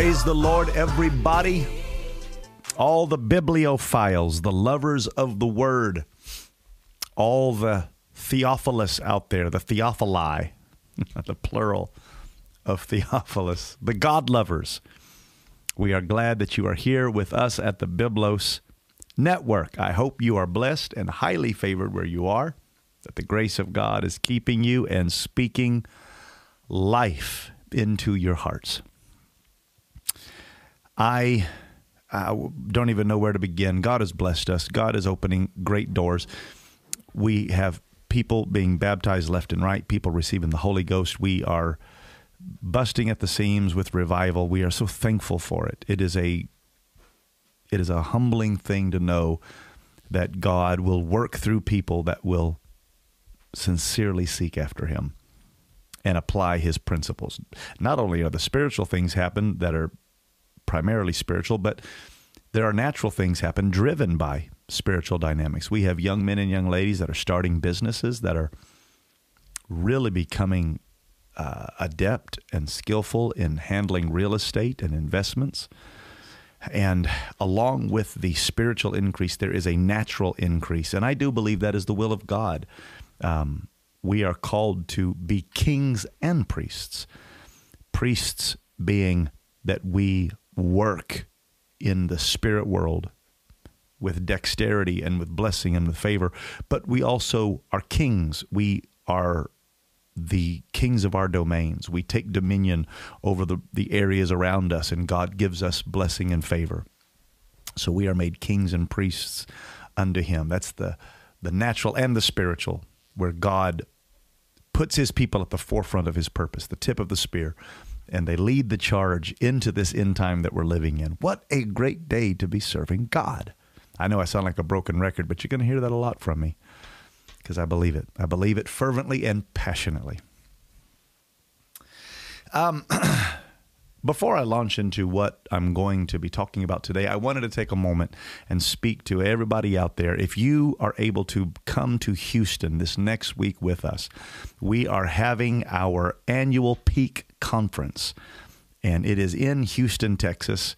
Praise the Lord, everybody. All the bibliophiles, the lovers of the word, all the Theophilus out there, the Theophili, the plural of Theophilus, the God lovers. We are glad that you are here with us at the Biblos Network. I hope you are blessed and highly favored where you are, that the grace of God is keeping you and speaking life into your hearts. I uh, don't even know where to begin. God has blessed us. God is opening great doors. We have people being baptized left and right, people receiving the Holy Ghost. We are busting at the seams with revival. We are so thankful for it. It is a it is a humbling thing to know that God will work through people that will sincerely seek after him and apply his principles. Not only are the spiritual things happen that are primarily spiritual, but there are natural things happen driven by spiritual dynamics. We have young men and young ladies that are starting businesses that are really becoming uh, adept and skillful in handling real estate and investments. And along with the spiritual increase, there is a natural increase. And I do believe that is the will of God. Um, we are called to be kings and priests. Priests being that we work in the spirit world with dexterity and with blessing and with favor, but we also are kings. We are the kings of our domains. We take dominion over the, the areas around us, and God gives us blessing and favor. So we are made kings and priests unto Him. That's the, the natural and the spiritual, where God puts His people at the forefront of His purpose, the tip of the spear and they lead the charge into this end time that we're living in. What a great day to be serving God. I know I sound like a broken record, but you're going to hear that a lot from me because I believe it. I believe it fervently and passionately. Um, Before I launch into what I'm going to be talking about today, I wanted to take a moment and speak to everybody out there. If you are able to come to Houston this next week with us, we are having our annual Peak Conference, and it is in Houston, Texas.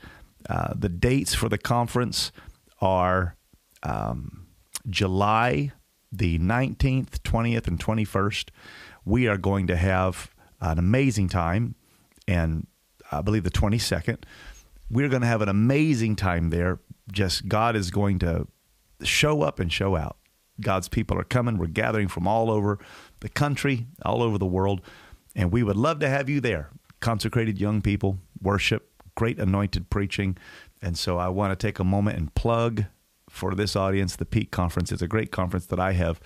Uh, the dates for the conference are um, July the 19th, 20th, and 21st. We are going to have an amazing time and I believe the 22nd. We're going to have an amazing time there. Just God is going to show up and show out. God's people are coming. We're gathering from all over the country, all over the world, and we would love to have you there. Consecrated young people, worship, great anointed preaching. And so I want to take a moment and plug for this audience the Peak Conference. It's a great conference that I have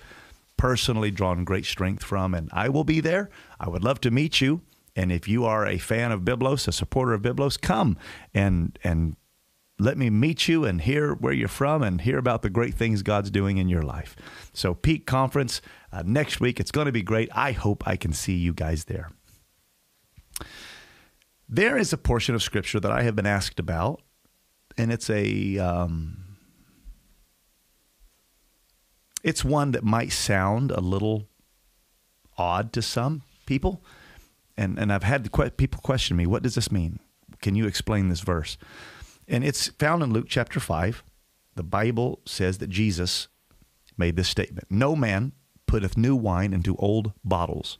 personally drawn great strength from, and I will be there. I would love to meet you. And if you are a fan of Biblos, a supporter of Biblos, come and and let me meet you and hear where you're from and hear about the great things God's doing in your life. So, Peak Conference uh, next week. It's going to be great. I hope I can see you guys there. There is a portion of Scripture that I have been asked about, and it's a. Um, it's one that might sound a little odd to some people and and I've had people question me, what does this mean? Can you explain this verse? And it's found in Luke chapter 5. The Bible says that Jesus made this statement No man putteth new wine into old bottles,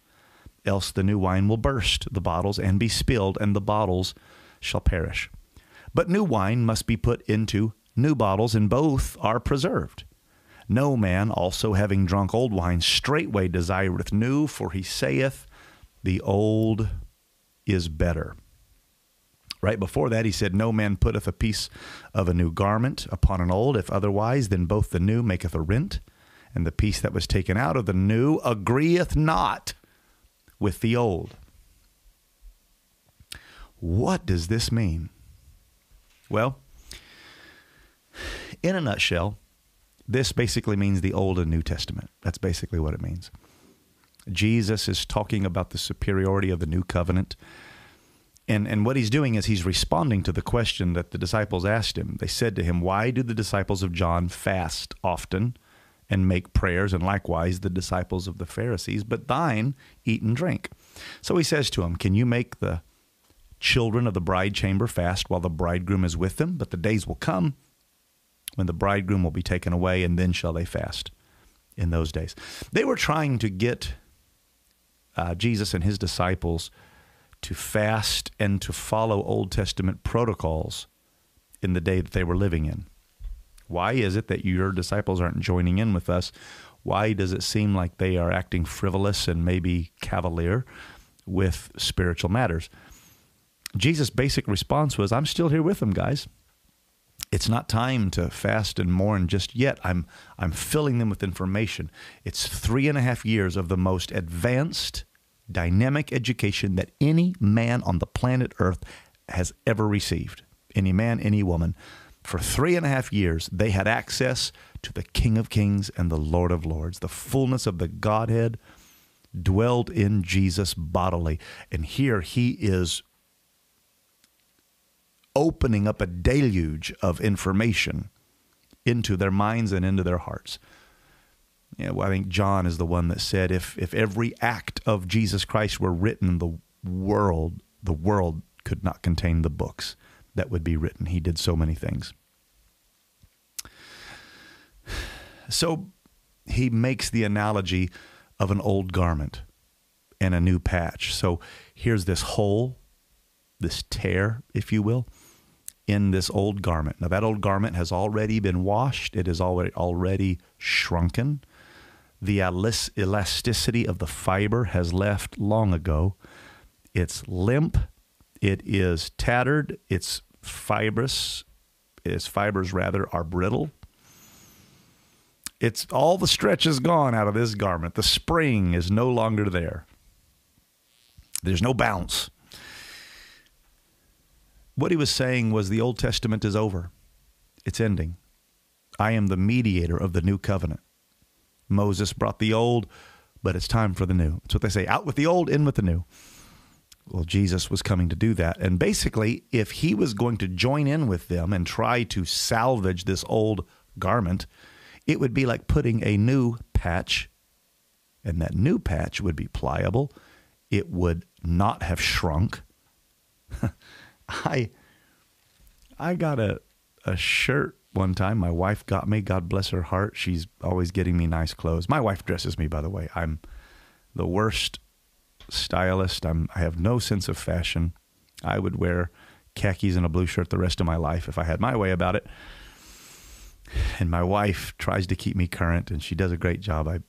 else the new wine will burst the bottles and be spilled, and the bottles shall perish. But new wine must be put into new bottles, and both are preserved. No man also having drunk old wine straightway desireth new, for he saith, the old is better. Right before that, he said, No man putteth a piece of a new garment upon an old, if otherwise, then both the new maketh a rent, and the piece that was taken out of the new agreeth not with the old. What does this mean? Well, in a nutshell, this basically means the Old and New Testament. That's basically what it means. Jesus is talking about the superiority of the new covenant. And, and what he's doing is he's responding to the question that the disciples asked him. They said to him, Why do the disciples of John fast often and make prayers, and likewise the disciples of the Pharisees, but thine eat and drink? So he says to him, Can you make the children of the bride chamber fast while the bridegroom is with them, but the days will come when the bridegroom will be taken away, and then shall they fast in those days. They were trying to get uh, Jesus and his disciples to fast and to follow Old Testament protocols in the day that they were living in. Why is it that your disciples aren't joining in with us? Why does it seem like they are acting frivolous and maybe cavalier with spiritual matters? Jesus' basic response was, I'm still here with them, guys. It's not time to fast and mourn just yet. I'm, I'm filling them with information. It's three and a half years of the most advanced, dynamic education that any man on the planet Earth has ever received. Any man, any woman. For three and a half years, they had access to the King of Kings and the Lord of Lords. The fullness of the Godhead dwelled in Jesus bodily. And here he is opening up a deluge of information into their minds and into their hearts. Yeah, well, I think John is the one that said if if every act of Jesus Christ were written, the world the world could not contain the books that would be written. He did so many things. So he makes the analogy of an old garment and a new patch. So here's this hole, this tear, if you will, in this old garment. Now that old garment has already been washed. It is already already shrunken. The elasticity of the fiber has left long ago. It's limp. It is tattered. It's fibrous, its fibers rather, are brittle. It's all the stretch is gone out of this garment. The spring is no longer there. There's no bounce. What he was saying was the Old Testament is over. It's ending. I am the mediator of the new covenant. Moses brought the old, but it's time for the new. That's what they say out with the old, in with the new. Well, Jesus was coming to do that. And basically, if he was going to join in with them and try to salvage this old garment, it would be like putting a new patch, and that new patch would be pliable. It would not have shrunk. I I got a a shirt one time. My wife got me. God bless her heart. She's always getting me nice clothes. My wife dresses me, by the way. I'm the worst stylist. I'm, I have no sense of fashion. I would wear khakis and a blue shirt the rest of my life if I had my way about it. And my wife tries to keep me current, and she does a great job I,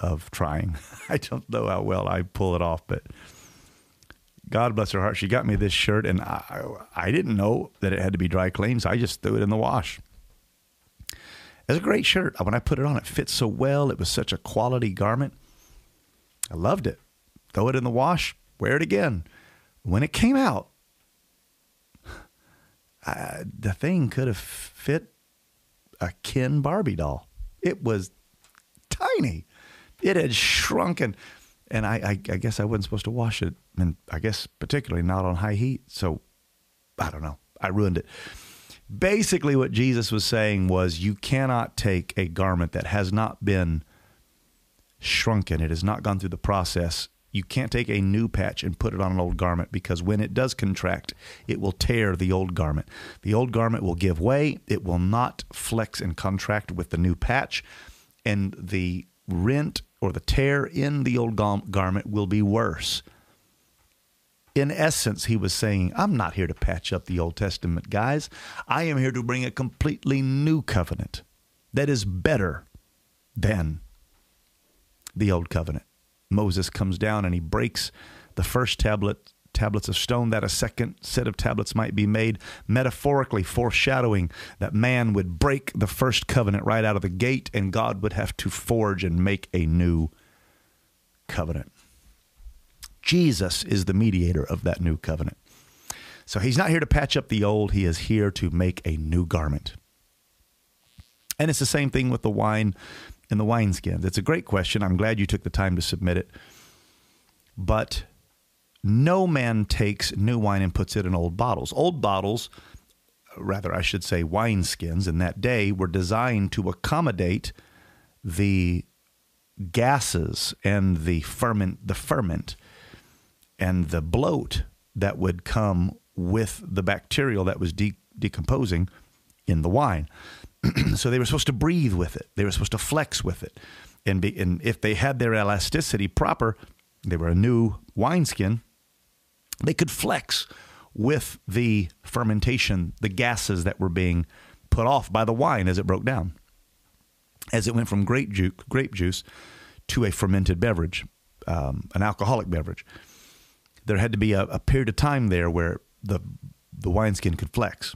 of trying. I don't know how well I pull it off, but God bless her heart, she got me this shirt, and I, I didn't know that it had to be dry cleaned, so I just threw it in the wash. It's a great shirt. When I put it on, it fits so well. It was such a quality garment. I loved it throw it in the wash, wear it again. When it came out, I, the thing could have fit a Ken Barbie doll. It was tiny. It had shrunken. And I, I, I guess I wasn't supposed to wash it. And I guess particularly not on high heat. So I don't know. I ruined it. Basically, what Jesus was saying was you cannot take a garment that has not been shrunken, it has not gone through the process, you can't take a new patch and put it on an old garment because when it does contract, it will tear the old garment. The old garment will give way, it will not flex and contract with the new patch, and the rent or the tear in the old garment will be worse. In essence, he was saying, I'm not here to patch up the Old Testament, guys. I am here to bring a completely new covenant that is better than the Old Covenant. Moses comes down and he breaks the first tablet tablets of stone that a second set of tablets might be made metaphorically foreshadowing that man would break the first covenant right out of the gate and God would have to forge and make a new covenant Jesus is the mediator of that new covenant so he's not here to patch up the old he is here to make a new garment and it's the same thing with the wine in the wineskins? It's a great question. I'm glad you took the time to submit it. But no man takes new wine and puts it in old bottles. Old bottles, rather, I should say, wineskins in that day were designed to accommodate the gases and the ferment, the ferment and the bloat that would come with the bacterial that was de- decomposing in the wine. so they were supposed to breathe with it. They were supposed to flex with it. And, be, and if they had their elasticity proper, they were a new wineskin, they could flex with the fermentation, the gases that were being put off by the wine as it broke down, as it went from grape juice, grape juice to a fermented beverage, um, an alcoholic beverage. There had to be a, a period of time there where the the wineskin could flex.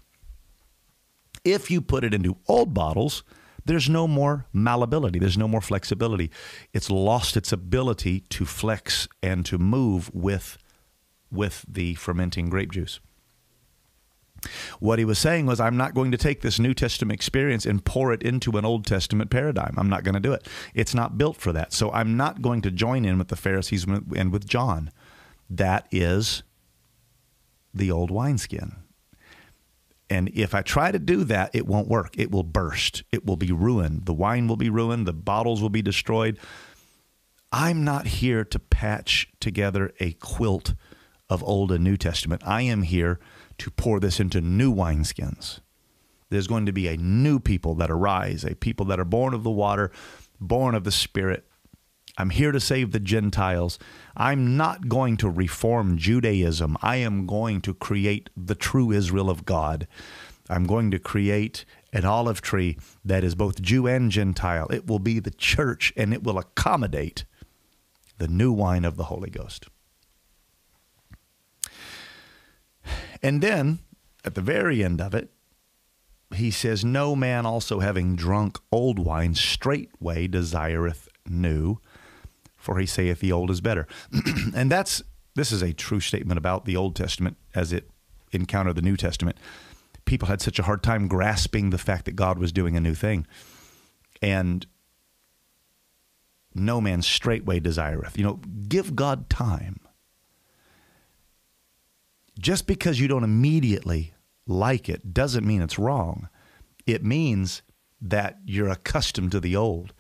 If you put it into old bottles, there's no more malleability, there's no more flexibility. It's lost its ability to flex and to move with with the fermenting grape juice. What he was saying was, I'm not going to take this New Testament experience and pour it into an Old Testament paradigm. I'm not going to do it. It's not built for that. So I'm not going to join in with the Pharisees and with John. That is the old wineskin. And if I try to do that, it won't work. It will burst. It will be ruined. The wine will be ruined. The bottles will be destroyed. I'm not here to patch together a quilt of Old and New Testament. I am here to pour this into new wineskins. There's going to be a new people that arise, a people that are born of the water, born of the Spirit. I'm here to save the Gentiles. I'm not going to reform Judaism. I am going to create the true Israel of God. I'm going to create an olive tree that is both Jew and Gentile. It will be the church and it will accommodate the new wine of the Holy Ghost. And then at the very end of it, he says, No man also having drunk old wine straightway desireth new, for he saith the old is better. and that's this is a true statement about the Old Testament as it encountered the New Testament. People had such a hard time grasping the fact that God was doing a new thing. And no man straightway desireth. You know, give God time just because you don't immediately like it doesn't mean it's wrong. It means that you're accustomed to the old.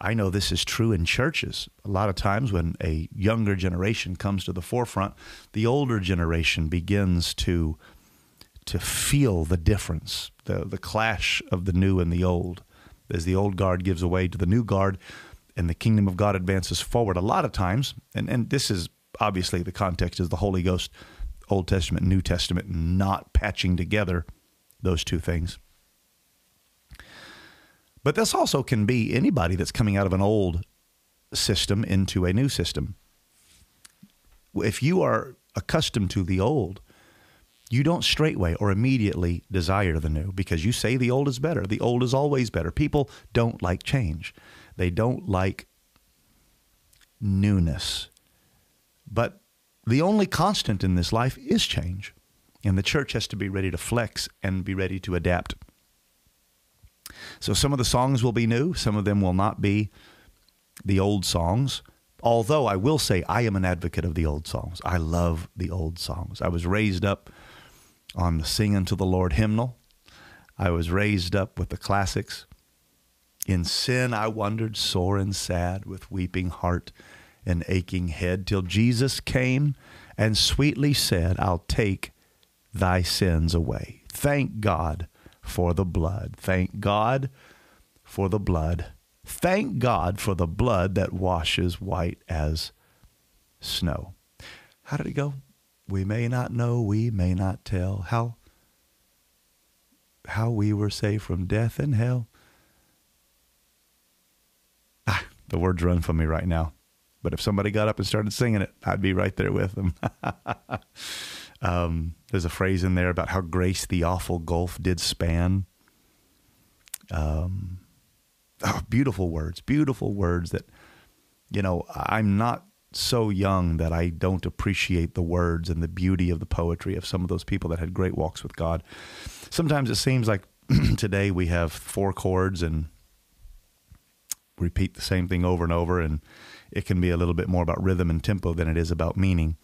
I know this is true in churches. A lot of times when a younger generation comes to the forefront, the older generation begins to to feel the difference, the the clash of the new and the old. As the old guard gives way to the new guard and the kingdom of God advances forward. A lot of times, and, and this is obviously the context is the Holy Ghost Old Testament, New Testament, not patching together those two things. But this also can be anybody that's coming out of an old system into a new system. If you are accustomed to the old, you don't straightway or immediately desire the new because you say the old is better. The old is always better. People don't like change, they don't like newness. But the only constant in this life is change. And the church has to be ready to flex and be ready to adapt. So some of the songs will be new, some of them will not be the old songs. Although I will say I am an advocate of the old songs. I love the old songs. I was raised up on the Sing Unto the Lord hymnal. I was raised up with the classics. In sin I wandered sore and sad with weeping heart and aching head till Jesus came and sweetly said, I'll take thy sins away. Thank God for the blood. Thank God for the blood. Thank God for the blood that washes white as snow. How did it go? We may not know, we may not tell how how we were saved from death and hell. Ah, the words run from me right now. But if somebody got up and started singing it, I'd be right there with them. um, there's a phrase in there about how grace the awful gulf did span. Um, oh, beautiful words, beautiful words that, you know, I'm not so young that I don't appreciate the words and the beauty of the poetry of some of those people that had great walks with God. Sometimes it seems like today we have four chords and repeat the same thing over and over and it can be a little bit more about rhythm and tempo than it is about meaning.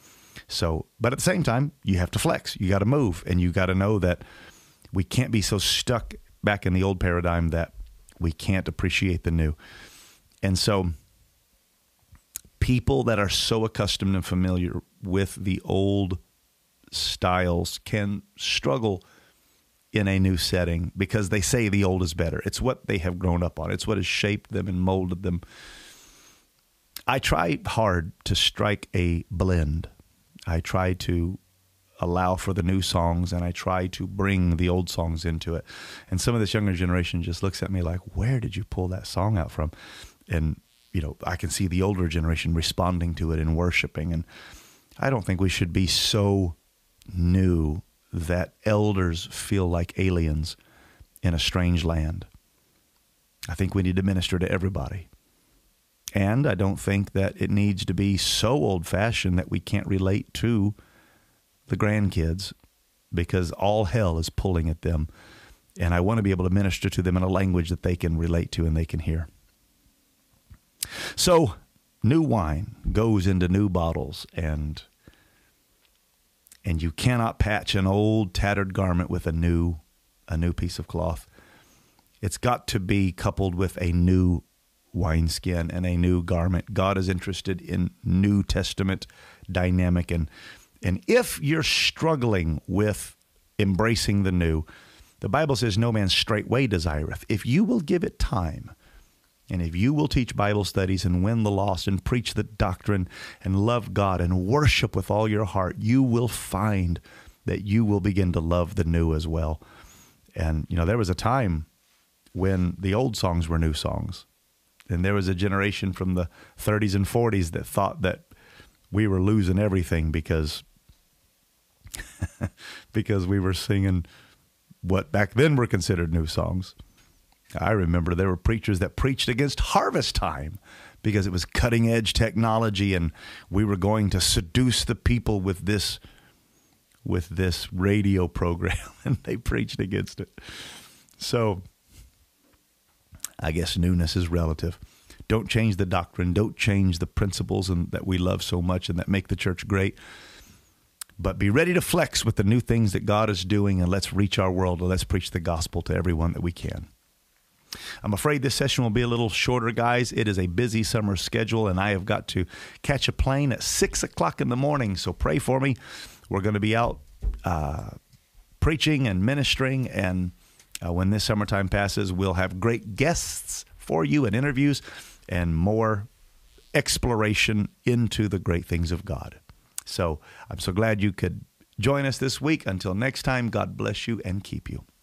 So, but at the same time, you have to flex. You got to move, and you got to know that we can't be so stuck back in the old paradigm that we can't appreciate the new. And so, people that are so accustomed and familiar with the old styles can struggle in a new setting because they say the old is better. It's what they have grown up on, it's what has shaped them and molded them. I try hard to strike a blend. I try to allow for the new songs and I try to bring the old songs into it. And some of this younger generation just looks at me like, where did you pull that song out from? And, you know, I can see the older generation responding to it and worshiping. And I don't think we should be so new that elders feel like aliens in a strange land. I think we need to minister to everybody. And I don't think that it needs to be so old fashioned that we can't relate to the grandkids because all hell is pulling at them. And I want to be able to minister to them in a language that they can relate to and they can hear. So, new wine goes into new bottles and and you cannot patch an old tattered garment with a new a new piece of cloth. It's got to be coupled with a new wineskin and a new garment. God is interested in New Testament dynamic and and if you're struggling with embracing the new, the Bible says no man straightway desireth. If you will give it time, and if you will teach Bible studies and win the lost and preach the doctrine and love God and worship with all your heart, you will find that you will begin to love the new as well. And, you know, there was a time when the old songs were new songs. And there was a generation from the 30s and 40s that thought that we were losing everything because because we were singing what back then were considered new songs. I remember there were preachers that preached against Harvestime because it was cutting edge technology and we were going to seduce the people with this with this radio program and they preached against it. So I guess newness is relative. Don't change the doctrine, don't change the principles and that we love so much and that make the church great. But be ready to flex with the new things that God is doing and let's reach our world and let's preach the gospel to everyone that we can. I'm afraid this session will be a little shorter, guys. It is a busy summer schedule, and I have got to catch a plane at 6 o'clock in the morning. So pray for me. We're going to be out uh, preaching and ministering, and uh, when this summertime passes, we'll have great guests for you and interviews and more exploration into the great things of God. So I'm so glad you could join us this week. Until next time, God bless you and keep you.